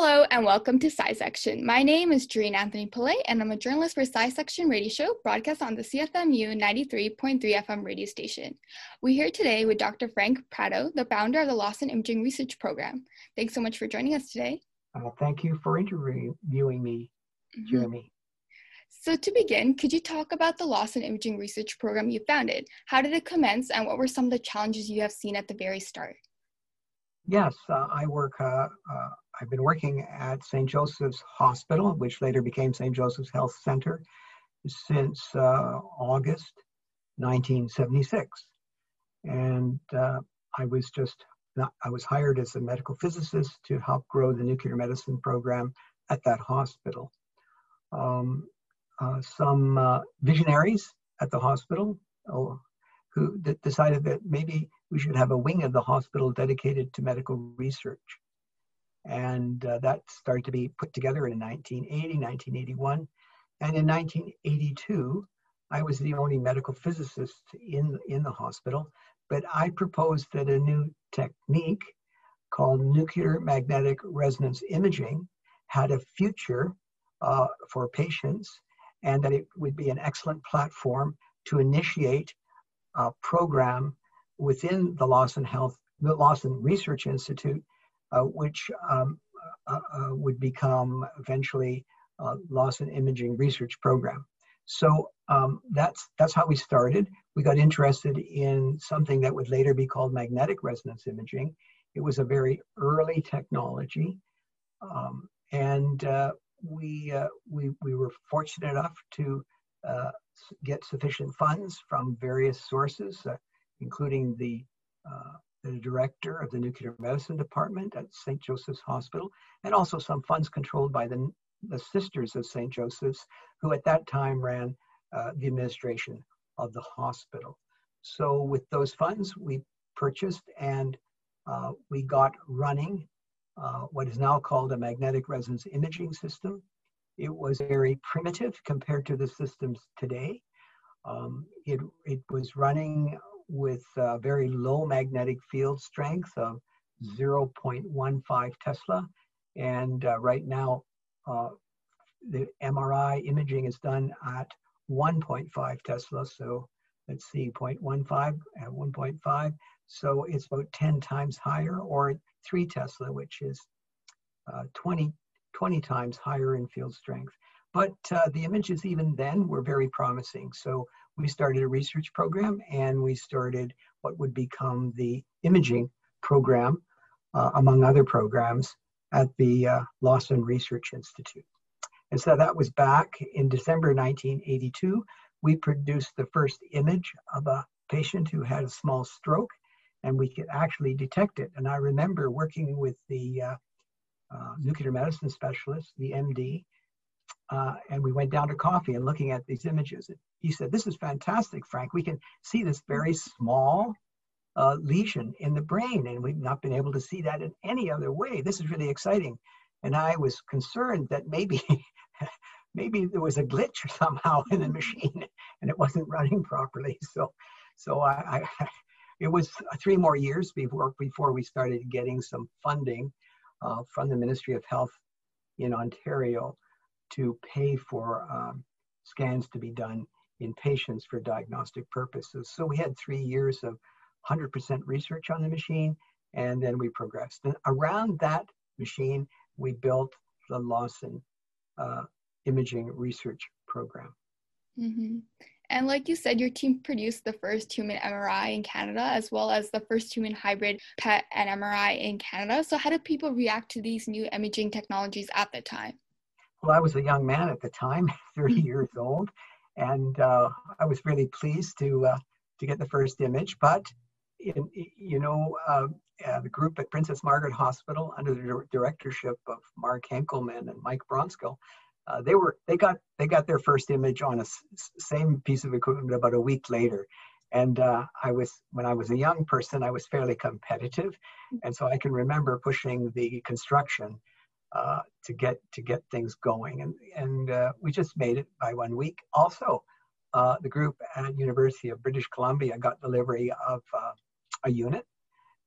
Hello and welcome to SciSection. My name is Jareen Anthony Pillay and I'm a journalist for SciSection Radio Show broadcast on the CFMU 93.3 FM radio station. We're here today with Dr. Frank Prato, the founder of the Lawson Imaging Research Program. Thanks so much for joining us today. Uh, thank you for interviewing me, mm-hmm. Jeremy. So to begin, could you talk about the Lawson Imaging Research Program you founded? How did it commence and what were some of the challenges you have seen at the very start? Yes, uh, I work uh, uh I've been working at St. Joseph's Hospital, which later became St. Joseph's Health Center, since uh, August 1976. And uh, I was just, not, I was hired as a medical physicist to help grow the nuclear medicine program at that hospital. Um, uh, some uh, visionaries at the hospital oh, who decided that maybe we should have a wing of the hospital dedicated to medical research. And uh, that started to be put together in 1980, 1981. And in 1982, I was the only medical physicist in, in the hospital, but I proposed that a new technique called nuclear magnetic resonance imaging had a future uh, for patients and that it would be an excellent platform to initiate a program within the Lawson Health, the Lawson Research Institute which um, uh, uh, would become eventually Lawson Imaging Research Program. So um, that's that's how we started. We got interested in something that would later be called magnetic resonance imaging. It was a very early technology, um, and uh, we, uh, we we were fortunate enough to uh, get sufficient funds from various sources, including the the director of the nuclear medicine department at St. Joseph's Hospital, and also some funds controlled by the, the Sisters of St. Joseph's, who at that time ran uh, the administration of the hospital. So, with those funds, we purchased and uh, we got running uh, what is now called a magnetic resonance imaging system. It was very primitive compared to the systems today. Um, it, it was running with uh, very low magnetic field strength of 0.15 Tesla. And uh, right now, uh, the MRI imaging is done at 1.5 Tesla. So let's see, 0.15 at 1.5. So it's about 10 times higher, or 3 Tesla, which is uh, 20, 20 times higher in field strength. But uh, the images even then were very promising. So we started a research program and we started what would become the imaging program, uh, among other programs, at the uh, Lawson Research Institute. And so that was back in December 1982. We produced the first image of a patient who had a small stroke, and we could actually detect it. And I remember working with the uh, uh nuclear medicine specialist, the MD, uh, and we went down to coffee and looking at these images. He said, This is fantastic, Frank. We can see this very small uh, lesion in the brain, and we've not been able to see that in any other way. This is really exciting. And I was concerned that maybe. maybe there was a glitch somehow in the machine and it wasn't running properly so so I, I it was three more years before before we started getting some funding uh, from the Ministry of Health in Ontario to pay for um, scans to be done in patients for diagnostic purposes. So we had three years of 100% research on the machine, and then we progressed. And around that machine, we built the Lawson uh, Imaging Research Program. Mm-hmm. And like you said, your team produced the first human MRI in Canada, as well as the first human hybrid PET and MRI in Canada. So, how did people react to these new imaging technologies at the time? Well, I was a young man at the time, 30 mm-hmm. years old, and uh, I was really pleased to uh, to get the first image. But in, you know, uh, uh the group at Princess Margaret Hospital, under the directorship of Mark Henkelman and Mike Bronskill, uh, they were they got they got their first image on a s- same piece of equipment about a week later. And uh, I was when I was a young person, I was fairly competitive, and so I can remember pushing the construction uh, to get to get things going, and and uh, we just made it by one week. Also, uh, the group at University of British Columbia got delivery of uh, a unit,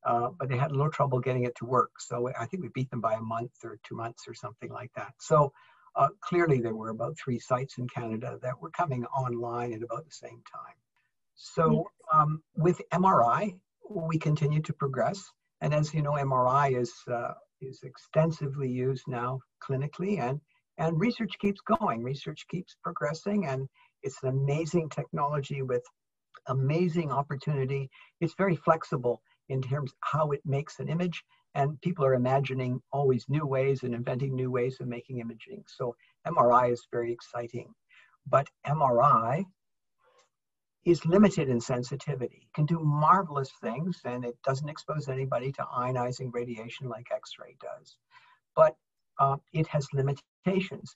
uh, but they had a little trouble getting it to work. So I think we beat them by a month or two months or something like that. So uh, clearly there were about three sites in Canada that were coming online at about the same time. So um, with MRI, we continue to progress. And as you know, MRI is, uh, is extensively used now clinically and, and research keeps going. Research keeps progressing and it's an amazing technology with amazing opportunity. It's very flexible in terms how it makes an image and people are imagining always new ways and inventing new ways of making imaging. So MRI is very exciting. But MRI is limited in sensitivity, can do marvelous things, and it doesn't expose anybody to ionizing radiation like X-ray does. But uh, it has limitations.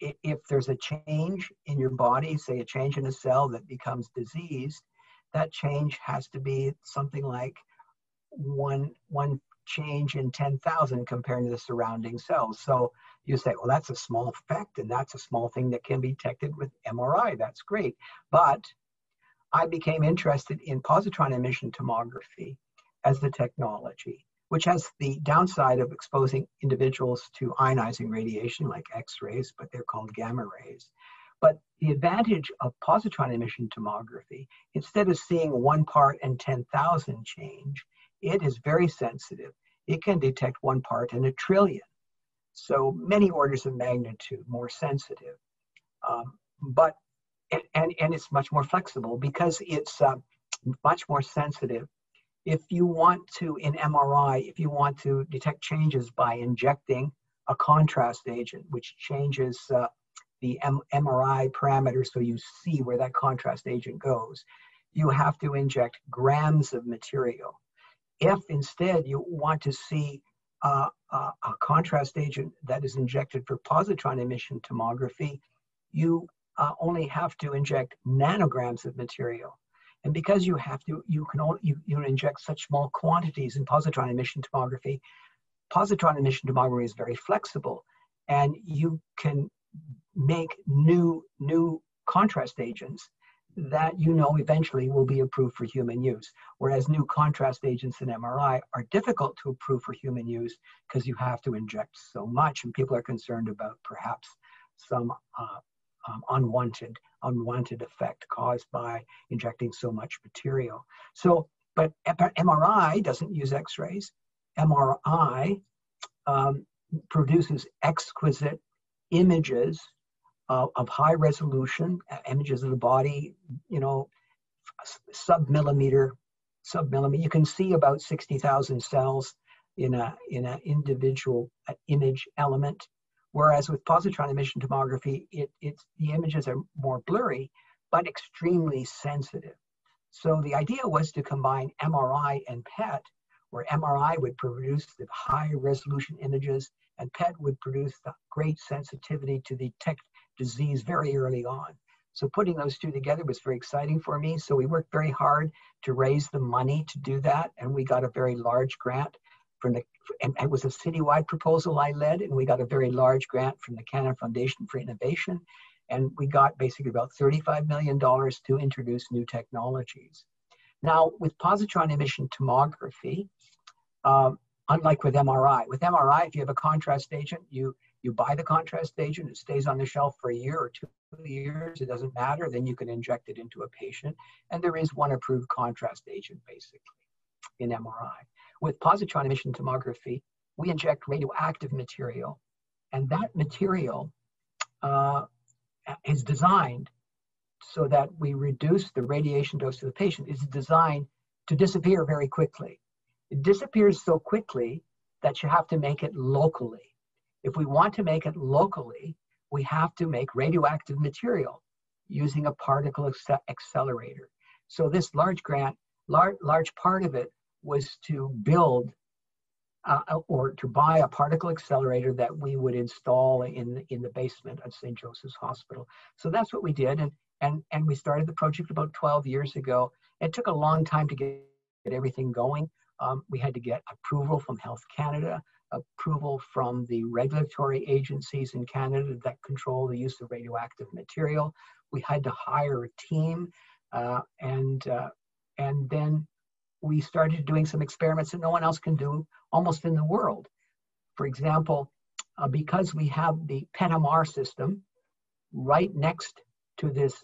If there's a change in your body, say a change in a cell that becomes diseased, that change has to be something like one, one change in 10,000 compared to the surrounding cells. So you say, well, that's a small effect, and that's a small thing that can be detected with MRI. That's great. But I became interested in positron emission tomography as the technology, which has the downside of exposing individuals to ionizing radiation like X rays, but they're called gamma rays. But the advantage of positron emission tomography, instead of seeing one part in 10,000 change, it is very sensitive. It can detect one part in a trillion. So many orders of magnitude more sensitive. Um, but and, and, and it's much more flexible because it's uh, much more sensitive. If you want to, in MRI, if you want to detect changes by injecting a contrast agent, which changes uh, the M- MRI parameters so you see where that contrast agent goes, you have to inject grams of material. If instead you want to see uh, a contrast agent that is injected for positron emission tomography, you uh, only have to inject nanograms of material. And because you have to, you can only, you, you inject such small quantities in positron emission tomography, positron emission tomography is very flexible and you can make new, new contrast agents that you know eventually will be approved for human use. Whereas new contrast agents in MRI are difficult to approve for human use because you have to inject so much and people are concerned about perhaps some uh, um, unwanted unwanted effect caused by injecting so much material. So, but MRI doesn't use X-rays. MRI um, produces exquisite images of, of high resolution uh, images of the body. You know, sub millimeter, sub millimeter. You can see about sixty thousand cells in a in an individual uh, image element. Whereas with positron emission tomography, it, it's, the images are more blurry, but extremely sensitive. So the idea was to combine MRI and PET, where MRI would produce the high resolution images and PET would produce the great sensitivity to detect disease very early on. So putting those two together was very exciting for me. So we worked very hard to raise the money to do that, and we got a very large grant the, and it was a citywide proposal I led, and we got a very large grant from the Canada Foundation for Innovation, and we got basically about $35 million to introduce new technologies. Now, with positron emission tomography, um, unlike with MRI, with MRI, if you have a contrast agent, you you buy the contrast agent, it stays on the shelf for a year or two years, it doesn't matter, then you can inject it into a patient. And there is one approved contrast agent basically in MRI. With positron emission tomography, we inject radioactive material, and that material uh, is designed so that we reduce the radiation dose to the patient. It's designed to disappear very quickly. It disappears so quickly that you have to make it locally. If we want to make it locally, we have to make radioactive material using a particle accelerator. So this large grant, large, large part of it was to build uh, uh, or to buy a particle accelerator that we would install in in the basement of St. Joseph's Hospital. So that's what we did, and and and we started the project about 12 years ago. It took a long time to get, get everything going. Um, we had to get approval from Health Canada, approval from the regulatory agencies in Canada that control the use of radioactive material. We had to hire a team, uh, and uh, and then we started doing some experiments that no one else can do almost in the world. For example, uh, because we have the PETMR system right next to this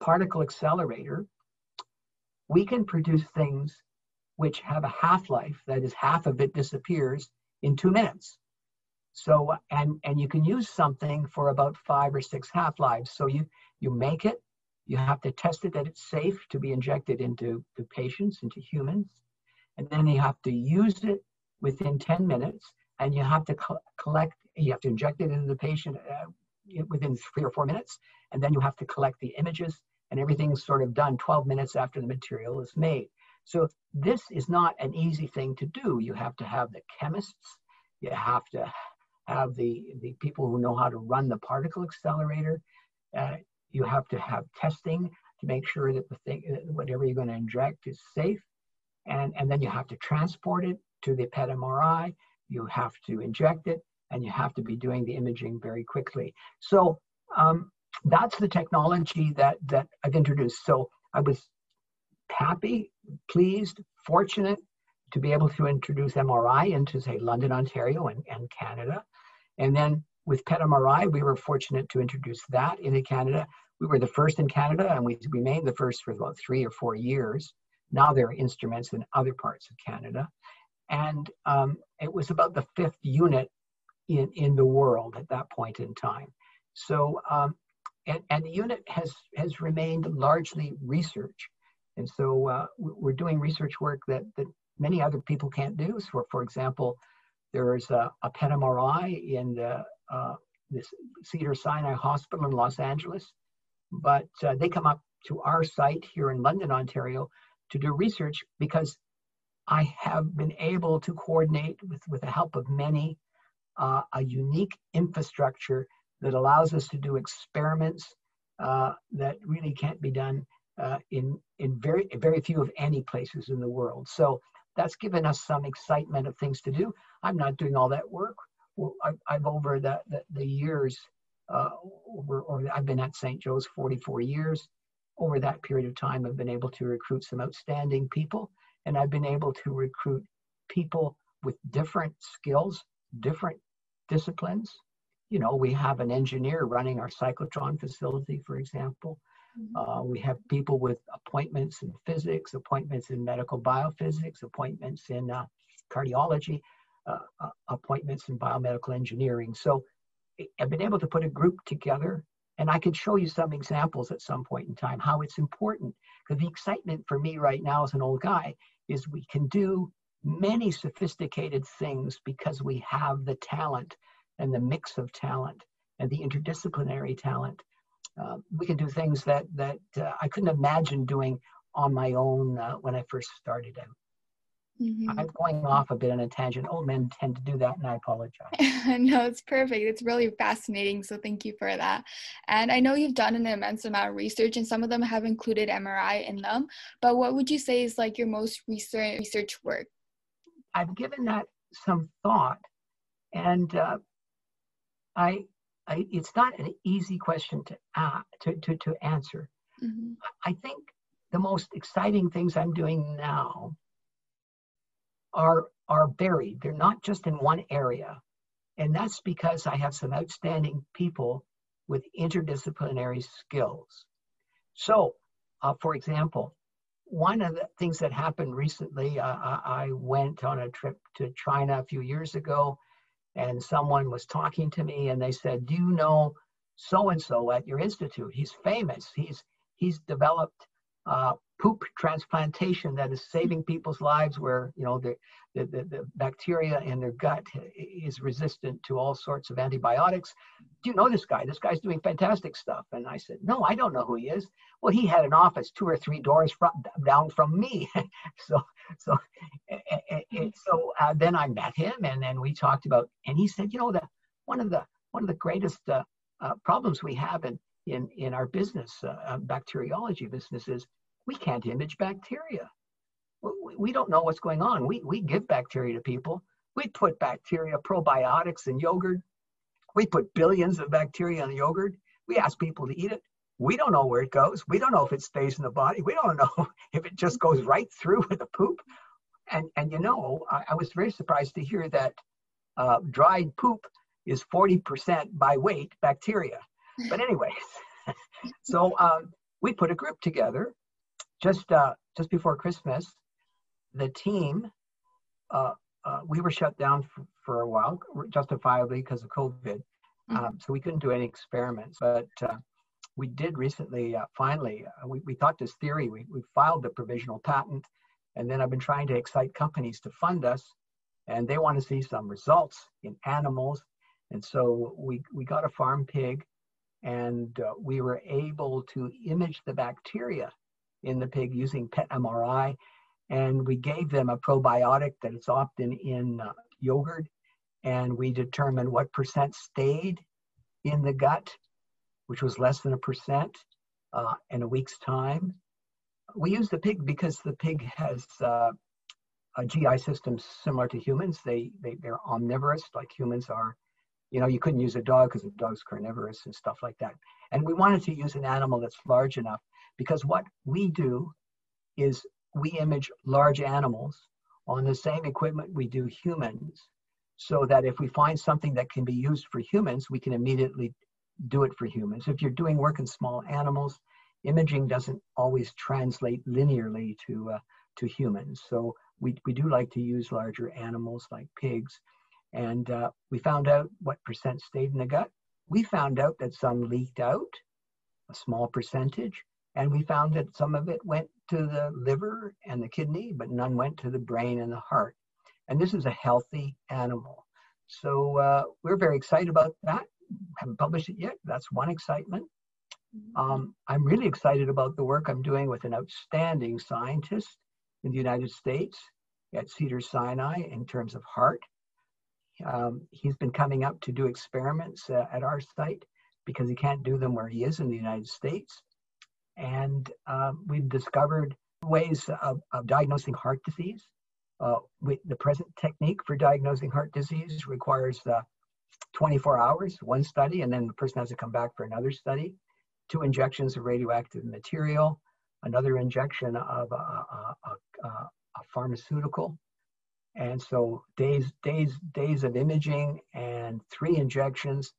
particle accelerator, we can produce things which have a half-life, that is half of it disappears in two minutes. So, and, and you can use something for about five or six half-lives. So you, you make it, you have to test it that it's safe to be injected into the patients, into humans. And then you have to use it within 10 minutes and you have to co- collect, you have to inject it into the patient uh, within three or four minutes. And then you have to collect the images and everything's sort of done 12 minutes after the material is made. So this is not an easy thing to do. You have to have the chemists, you have to have the, the people who know how to run the particle accelerator. Uh, you have to have testing to make sure that the thing, whatever you're going to inject is safe. And, and then you have to transport it to the PET MRI. You have to inject it and you have to be doing the imaging very quickly. So um, that's the technology that, that I've introduced. So I was happy, pleased, fortunate to be able to introduce MRI into, say, London, Ontario, and, and Canada. And then with PET MRI, we were fortunate to introduce that into Canada. We were the first in Canada, and we remained the first for about three or four years. Now there are instruments in other parts of Canada. And um, it was about the fifth unit in, in the world at that point in time. So, um, and, and the unit has, has remained largely research. And so uh, we're doing research work that, that many other people can't do. So, for example, there's a, a PET MRI in the, uh, this Cedar Sinai Hospital in Los Angeles, but uh, they come up to our site here in London, Ontario, to do research because I have been able to coordinate with, with the help of many uh, a unique infrastructure that allows us to do experiments uh, that really can't be done uh, in in very very few of any places in the world. So that's given us some excitement of things to do. I'm not doing all that work. Well, I, have over the, the, the years, uh, over, or I've been at St. Joe's 44 years. Over that period of time, I've been able to recruit some outstanding people, and I've been able to recruit people with different skills, different disciplines. You know, we have an engineer running our cyclotron facility, for example. Uh, we have people with appointments in physics, appointments in medical biophysics, appointments in uh, cardiology, uh, uh appointments in biomedical engineering. So I've been able to put a group together, and I can show you some examples at some point in time how it's important. Because the excitement for me right now as an old guy is we can do many sophisticated things because we have the talent and the mix of talent and the interdisciplinary talent uh, we can do things that that uh, I couldn't imagine doing on my own uh, when I first started out. Mm-hmm. I'm going off a bit on a tangent. Old men tend to do that, and I apologize. no, it's perfect. It's really fascinating. So thank you for that. And I know you've done an immense amount of research, and some of them have included MRI in them. But what would you say is like your most recent research work? I've given that some thought, and uh, I I, it's not an easy question to, uh, to, to, to answer. Mm-hmm. I think the most exciting things I'm doing now are, are buried. They're not just in one area. And that's because I have some outstanding people with interdisciplinary skills. So, uh, for example, one of the things that happened recently, uh, I went on a trip to China a few years ago and someone was talking to me and they said, Do you know so and so at your institute? He's famous. He's he's developed uh, poop transplantation that is saving people's lives where you know the, the, the, the, bacteria in their gut is resistant to all sorts of antibiotics. Do you know this guy? This guy's doing fantastic stuff. And i said no i don't know who he is. Well he had an office two or three doors from, down from me. So so so uh, then i met him and then we talked about and he said you know that one of the one of the greatest uh, uh, problems we have in in in our business uh, uh, bacteriology business is we can't image bacteria. We don't know what's going on. We, we give bacteria to people. We put bacteria probiotics in yogurt. We put billions of bacteria in yogurt. We ask people to eat it. we don't know where it goes. We don't know if it stays in the body. We don't know if it just goes right through with the poop. And, and you know, I, I was very surprised to hear that uh, dried poop is 40% by weight bacteria. But anyways, so um, we put a group together just uh, just before Christmas. The team, uh, uh, we were shut down for, for a while, justifiably because of COVID. Mm-hmm. Um, so we couldn't do any experiments. But uh, we did recently, uh, finally, uh, we, we thought this theory, we, we filed the provisional patent. And then I've been trying to excite companies to fund us. And they want to see some results in animals. And so we, we got a farm pig and uh, we were able to image the bacteria in the pig using PET MRI. And we gave them a probiotic that is often in uh, yogurt. And we determined what percent stayed in the gut, which was less than a percent uh, in a week's time. We use the pig because the pig has uh, a GI system similar to humans. They, they, they're omnivorous like humans are you know, you couldn't use a dog because the dog's carnivorous and stuff like that. And we wanted to use an animal that's large enough because what we do is we image large animals on the same equipment we do humans so that if we find something that can be used for humans, we can immediately do it for humans. If you're doing work in small animals, imaging doesn't always translate linearly to, uh, to humans. So we, we do like to use larger animals like pigs and uh, we found out what percent stayed in the gut. We found out that some leaked out, a small percentage, and we found that some of it went to the liver and the kidney, but none went to the brain and the heart. And this is a healthy animal. So uh, we're very excited about that. Haven't published it yet. That's one excitement. Um, I'm really excited about the work I'm doing with an outstanding scientist in the United States at Cedar Sinai in terms of heart. Um, he's been coming up to do experiments uh, at our site because he can't do them where he is in the United States. And um, we've discovered ways of, of diagnosing heart disease. Uh, we, the present technique for diagnosing heart disease requires uh, 24 hours, one study, and then the person has to come back for another study, two injections of radioactive material, another injection of a, a, a, a pharmaceutical, and so days, days, days of imaging and three injections.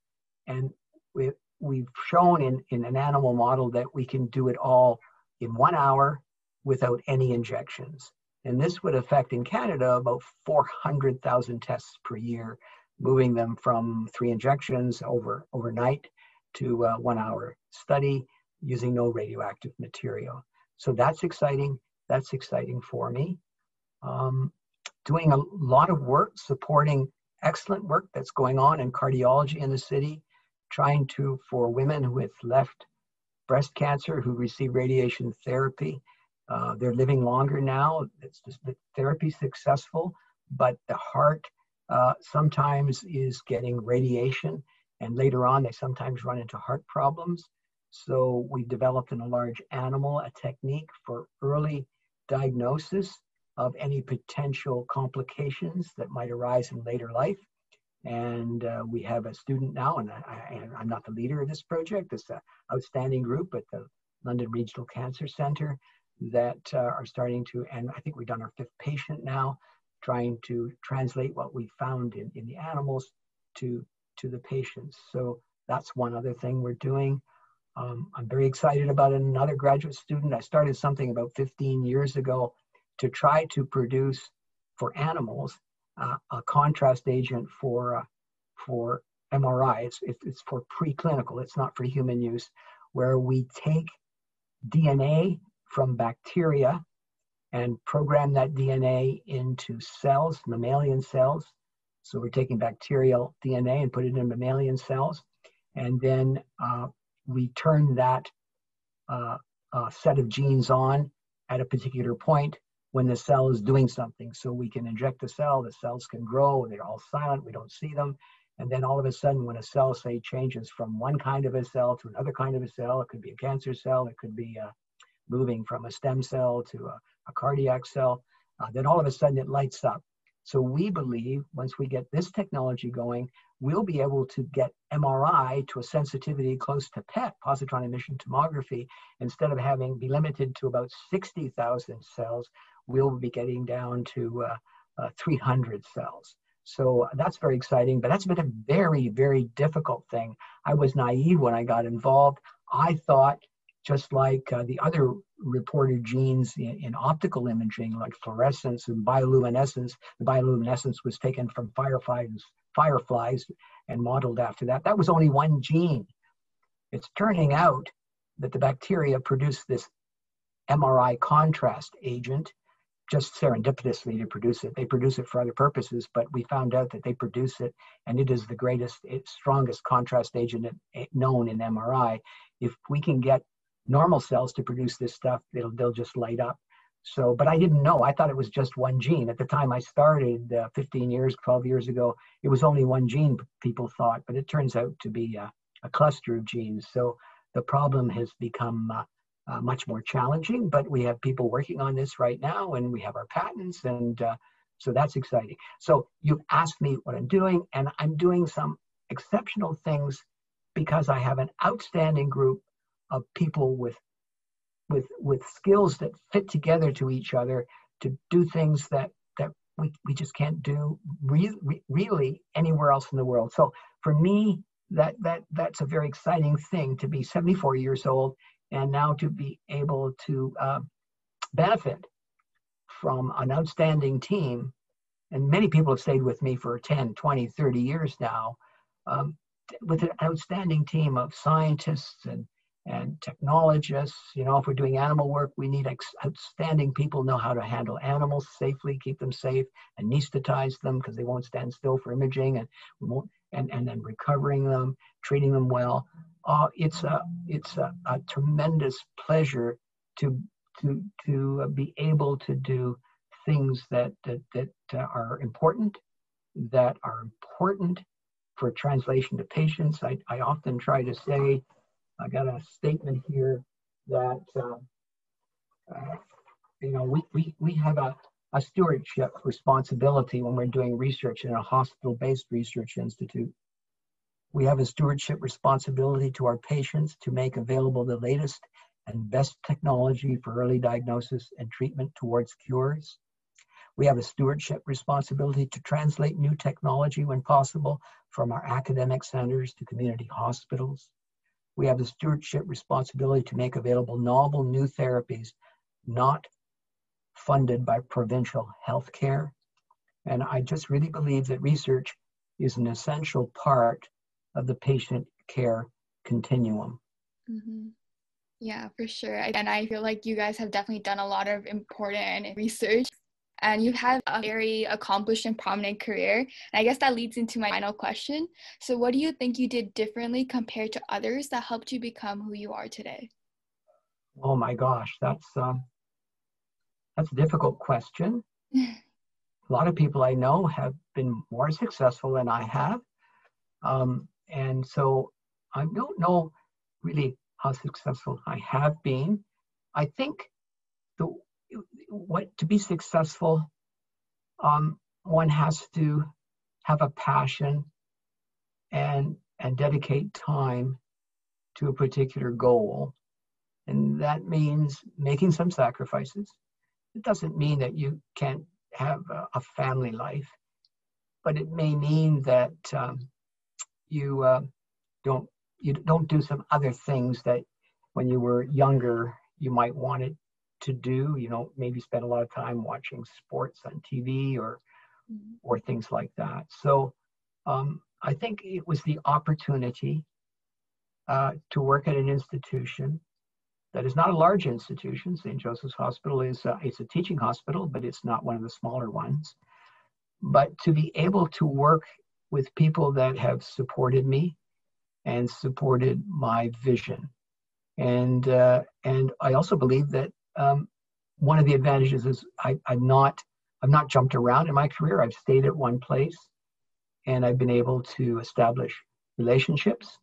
And we, we've shown in, in an animal model that we can do it all in one hour without any injections. And this would affect in Canada about 400,000 tests per year, moving them from three injections over overnight to a one hour study using no radioactive material. So that's exciting. That's exciting for me. Um, doing a lot of work supporting excellent work that's going on in cardiology in the city, trying to, for women with left breast cancer who receive radiation therapy, uh, they're living longer now. It's just the therapy successful, but the heart uh, sometimes is getting radiation, and later on they sometimes run into heart problems. So we've developed in a large animal a technique for early diagnosis of any potential complications that might arise in later life. And uh, we have a student now, and I, am not the leader of this project, it's an outstanding group at the London Regional Cancer Center that uh, are starting to, and I think we've done our fifth patient now, trying to translate what we found in, in the animals to, to the patients. So that's one other thing we're doing. Um, I'm very excited about another graduate student. I started something about 15 years ago to try to produce for animals uh, a contrast agent for uh, for MRI. It's, it's for preclinical. It's not for human use, where we take DNA from bacteria and program that DNA into cells, mammalian cells. So we're taking bacterial DNA and put it in mammalian cells, and then uh, we turn that uh, uh, set of genes on at a particular point when the cell is doing something. So we can inject the cell, the cells can grow, they're all silent, we don't see them. And then all of a sudden, when a cell, say, changes from one kind of a cell to another kind of a cell, it could be a cancer cell, it could be uh, moving from a stem cell to a, a cardiac cell, uh, then all of a sudden it lights up. So we believe once we get this technology going, we'll be able to get MRI to a sensitivity close to PET, positron emission tomography, instead of having be limited to about 60,000 cells, we'll be getting down to uh, uh, 300 cells. So that's very exciting, but that's been a very, very difficult thing. I was naive when I got involved. I thought, just like uh, the other reporter genes in, in, optical imaging, like fluorescence and bioluminescence, the bioluminescence was taken from fireflies, fireflies and modeled after that. That was only one gene. It's turning out that the bacteria produce this MRI contrast agent just serendipitously to produce it. They produce it for other purposes, but we found out that they produce it, and it is the greatest, strongest contrast agent known in MRI. If we can get normal cells to produce this stuff, they'll, they'll just light up. So, but I didn't know. I thought it was just one gene. At the time I started uh, 15 years, 12 years ago, it was only one gene, people thought, but it turns out to be a, a cluster of genes. So the problem has become uh, uh, much more challenging, but we have people working on this right now and we have our patents and uh, so that's exciting. So you've asked me what I'm doing and I'm doing some exceptional things because I have an outstanding group of people with with with skills that fit together to each other to do things that that we, we just can't do re- re- really anywhere else in the world. So for me, that that that's a very exciting thing to be 74 years old and now to be able to uh, benefit from an outstanding team. And many people have stayed with me for 10 20 30 years now um, with an outstanding team of scientists and and technologists. You know if we're doing animal work we need ex- outstanding people know how to handle animals safely keep them safe anesthetize them because they won't stand still for imaging and and, and then recovering them treating them well uh, it's a it's a, a, tremendous pleasure to to to be able to do things that that, that uh, are important that are important for translation to patients. I, I often try to say, I got a statement here that uh, uh, you know we, we, we have a, a stewardship responsibility when we're doing research in a hospital-based research institute. We have a stewardship responsibility to our patients to make available the latest and best technology for early diagnosis and treatment towards cures. We have a stewardship responsibility to translate new technology when possible from our academic centers to community hospitals. We have a stewardship responsibility to make available novel new therapies not funded by provincial health care. And I just really believe that research is an essential part of the patient care continuum. Mm-hmm. Yeah, for sure. And I feel like you guys have definitely done a lot of important research and you have a very accomplished and prominent career. And I guess that leads into my final question. So, what do you think you did differently compared to others that helped you become who you are today? Oh my gosh, that's um, that's a difficult question. a lot of people I know have been more successful than I have. Um, and so I don't know really how successful I have been. I think the what to be successful, um, one has to have a passion and and dedicate time to a particular goal, and that means making some sacrifices. It doesn't mean that you can't have a, a family life, but it may mean that um, you uh, don't you don't do some other things that when you were younger you might want it to do you know maybe spend a lot of time watching sports on tv or mm-hmm. or things like that. So um, i think it was the opportunity uh, to work at an institution that is not a large institution. St joseph's hospital is uh, it's a teaching hospital but it's not one of the smaller ones. But to be able to work with people that have supported me and supported my vision. And uh, and I also believe that um, one of the advantages is I, I'm not I've not jumped around in my career. I've stayed at one place, and I've been able to establish relationships,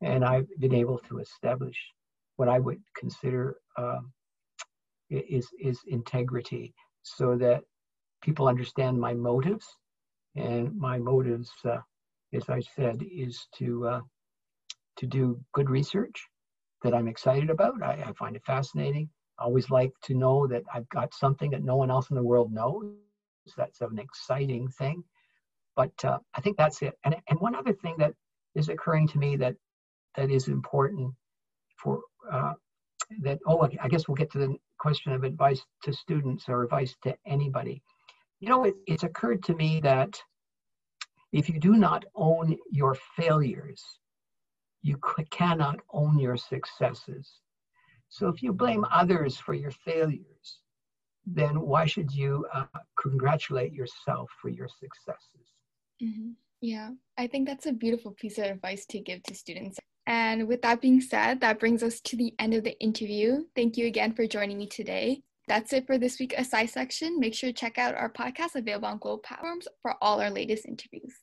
and I've been able to establish what I would consider uh, is is integrity, so that people understand my motives and my motives uh, as I said, is to uh, to do good research that I'm excited about. I, I find it fascinating. I always like to know that I've got something that no one else in the world knows. That's an exciting thing. But uh, I think that's it. And and one other thing that is occurring to me that that is important for uh, that. Oh, I guess we'll get to the question of advice to students or advice to anybody. You know, it, it's occurred to me that if you do not own your failures, you cannot own your successes. So if you blame others for your failures, then why should you uh, congratulate yourself for your successes? Mm-hmm. Yeah, I think that's a beautiful piece of advice to give to students. And with that being said, that brings us to the end of the interview. Thank you again for joining me today. That's it for this week of Sci Section. Make sure to check out our podcast available on global platforms for all our latest interviews.